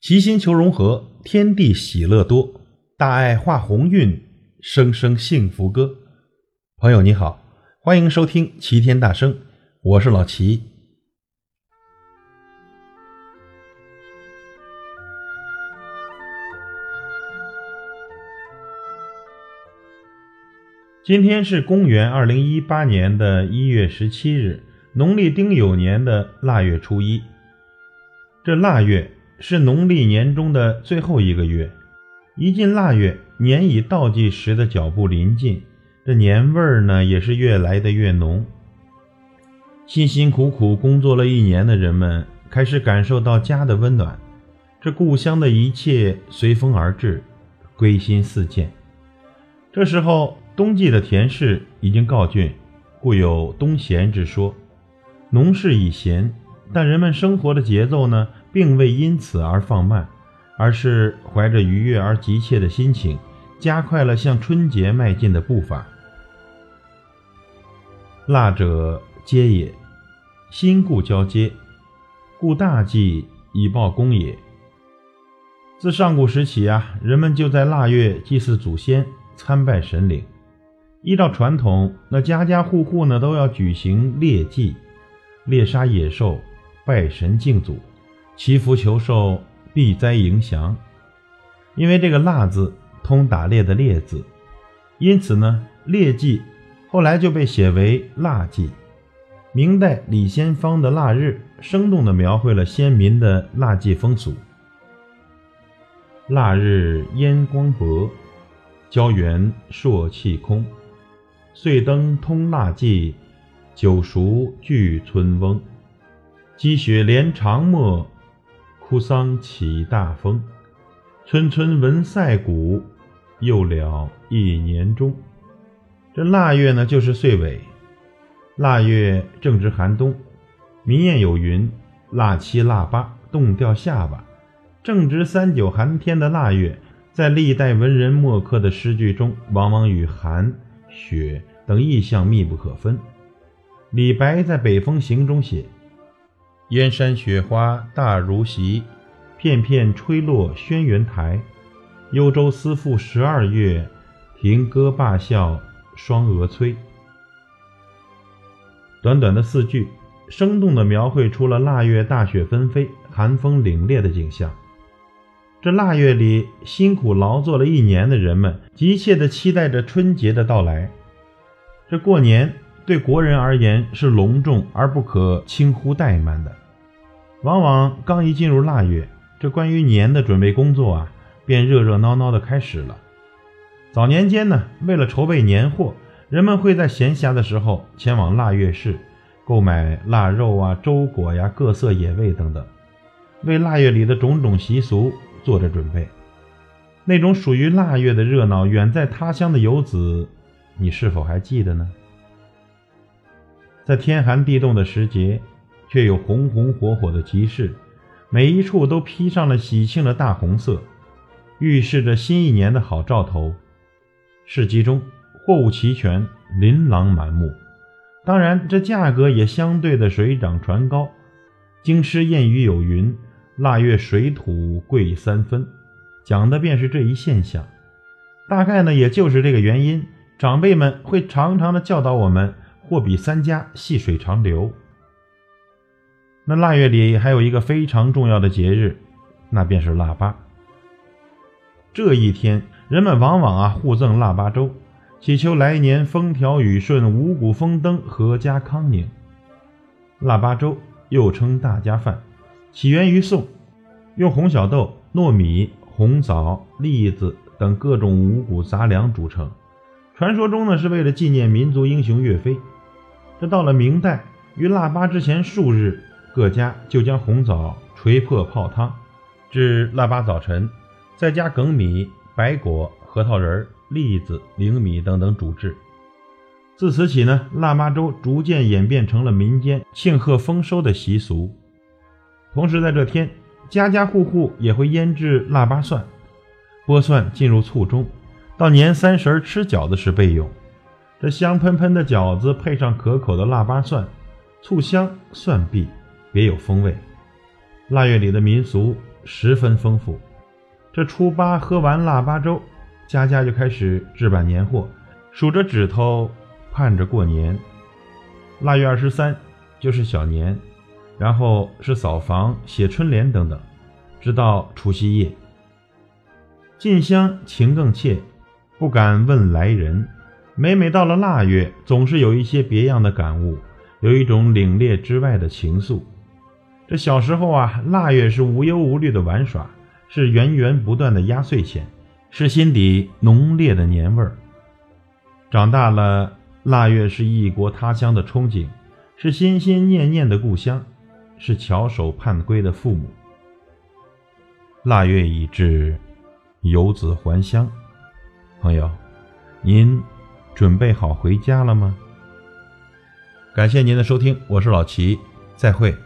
齐心求融合，天地喜乐多，大爱化鸿运，声声幸福歌。朋友你好，欢迎收听齐天大圣，我是老齐。今天是公元二零一八年的一月十七日，农历丁酉年的腊月初一。这腊月。是农历年中的最后一个月，一进腊月，年以倒计时的脚步临近，这年味儿呢也是越来的越浓。辛辛苦苦工作了一年的人们，开始感受到家的温暖，这故乡的一切随风而至，归心似箭。这时候，冬季的田氏已经告竣，故有冬闲之说。农事已闲，但人们生活的节奏呢？并未因此而放慢，而是怀着愉悦而急切的心情，加快了向春节迈进的步伐。腊者皆也，新故交接，故大祭以报功也。自上古时起啊，人们就在腊月祭祀祖先、参拜神灵。依照传统，那家家户户呢都要举行猎祭，猎杀野兽，拜神敬祖。祈福求寿，避灾迎祥。因为这个“腊”字通打猎的“猎”字，因此呢，猎祭后来就被写为腊祭。明代李先芳的《腊日》生动地描绘了先民的腊祭风俗：腊日烟光薄，郊原朔气空。岁灯通腊祭，酒熟聚村翁。积雪连长陌。哭丧起大风，村村闻赛鼓，又了一年中。这腊月呢，就是岁尾。腊月正值寒冬，民谚有云：“腊七腊八，冻掉下巴。”正值三九寒天的腊月，在历代文人墨客的诗句中，往往与寒、雪等意象密不可分。李白在《北风行》中写。燕山雪花大如席，片片吹落轩辕台。幽州思妇十二月，停歌罢笑双蛾催。短短的四句，生动地描绘出了腊月大雪纷飞、寒风凛冽的景象。这腊月里辛苦劳作了一年的人们，急切地期待着春节的到来。这过年对国人而言是隆重而不可轻忽怠慢的。往往刚一进入腊月，这关于年的准备工作啊，便热热闹闹的开始了。早年间呢，为了筹备年货，人们会在闲暇的时候前往腊月市，购买腊肉啊、粥果呀、各色野味等等，为腊月里的种种习俗做着准备。那种属于腊月的热闹，远在他乡的游子，你是否还记得呢？在天寒地冻的时节。却有红红火火的集市，每一处都披上了喜庆的大红色，预示着新一年的好兆头。市集中货物齐全，琳琅满目，当然这价格也相对的水涨船高。京师谚语有云：“腊月水土贵三分”，讲的便是这一现象。大概呢，也就是这个原因，长辈们会常常的教导我们：“货比三家，细水长流。”那腊月里还有一个非常重要的节日，那便是腊八。这一天，人们往往啊互赠腊八粥，祈求来年风调雨顺、五谷丰登、阖家康宁。腊八粥又称大家饭，起源于宋，用红小豆、糯米、红枣、栗子等各种五谷杂粮组成。传说中呢，是为了纪念民族英雄岳飞。这到了明代，于腊八之前数日。各家就将红枣捶破泡汤，至腊八早晨，再加粳米、白果、核桃仁、栗子、灵米等等煮制。自此起呢，腊八粥逐渐演变成了民间庆贺丰收的习俗。同时，在这天，家家户户也会腌制腊八蒜，剥蒜进入醋中，到年三十吃饺子时备用。这香喷喷的饺子配上可口的腊八蒜，醋香蒜碧。别有风味。腊月里的民俗十分丰富。这初八喝完腊八粥，家家就开始置办年货，数着指头，盼着过年。腊月二十三就是小年，然后是扫房、写春联等等，直到除夕夜。进香情更切，不敢问来人。每每到了腊月，总是有一些别样的感悟，有一种凛冽之外的情愫。这小时候啊，腊月是无忧无虑的玩耍，是源源不断的压岁钱，是心底浓烈的年味儿。长大了，腊月是异国他乡的憧憬，是心心念念的故乡，是翘首盼归的父母。腊月已至，游子还乡，朋友，您。准备好回家了吗？感谢您的收听，我是老齐，再会。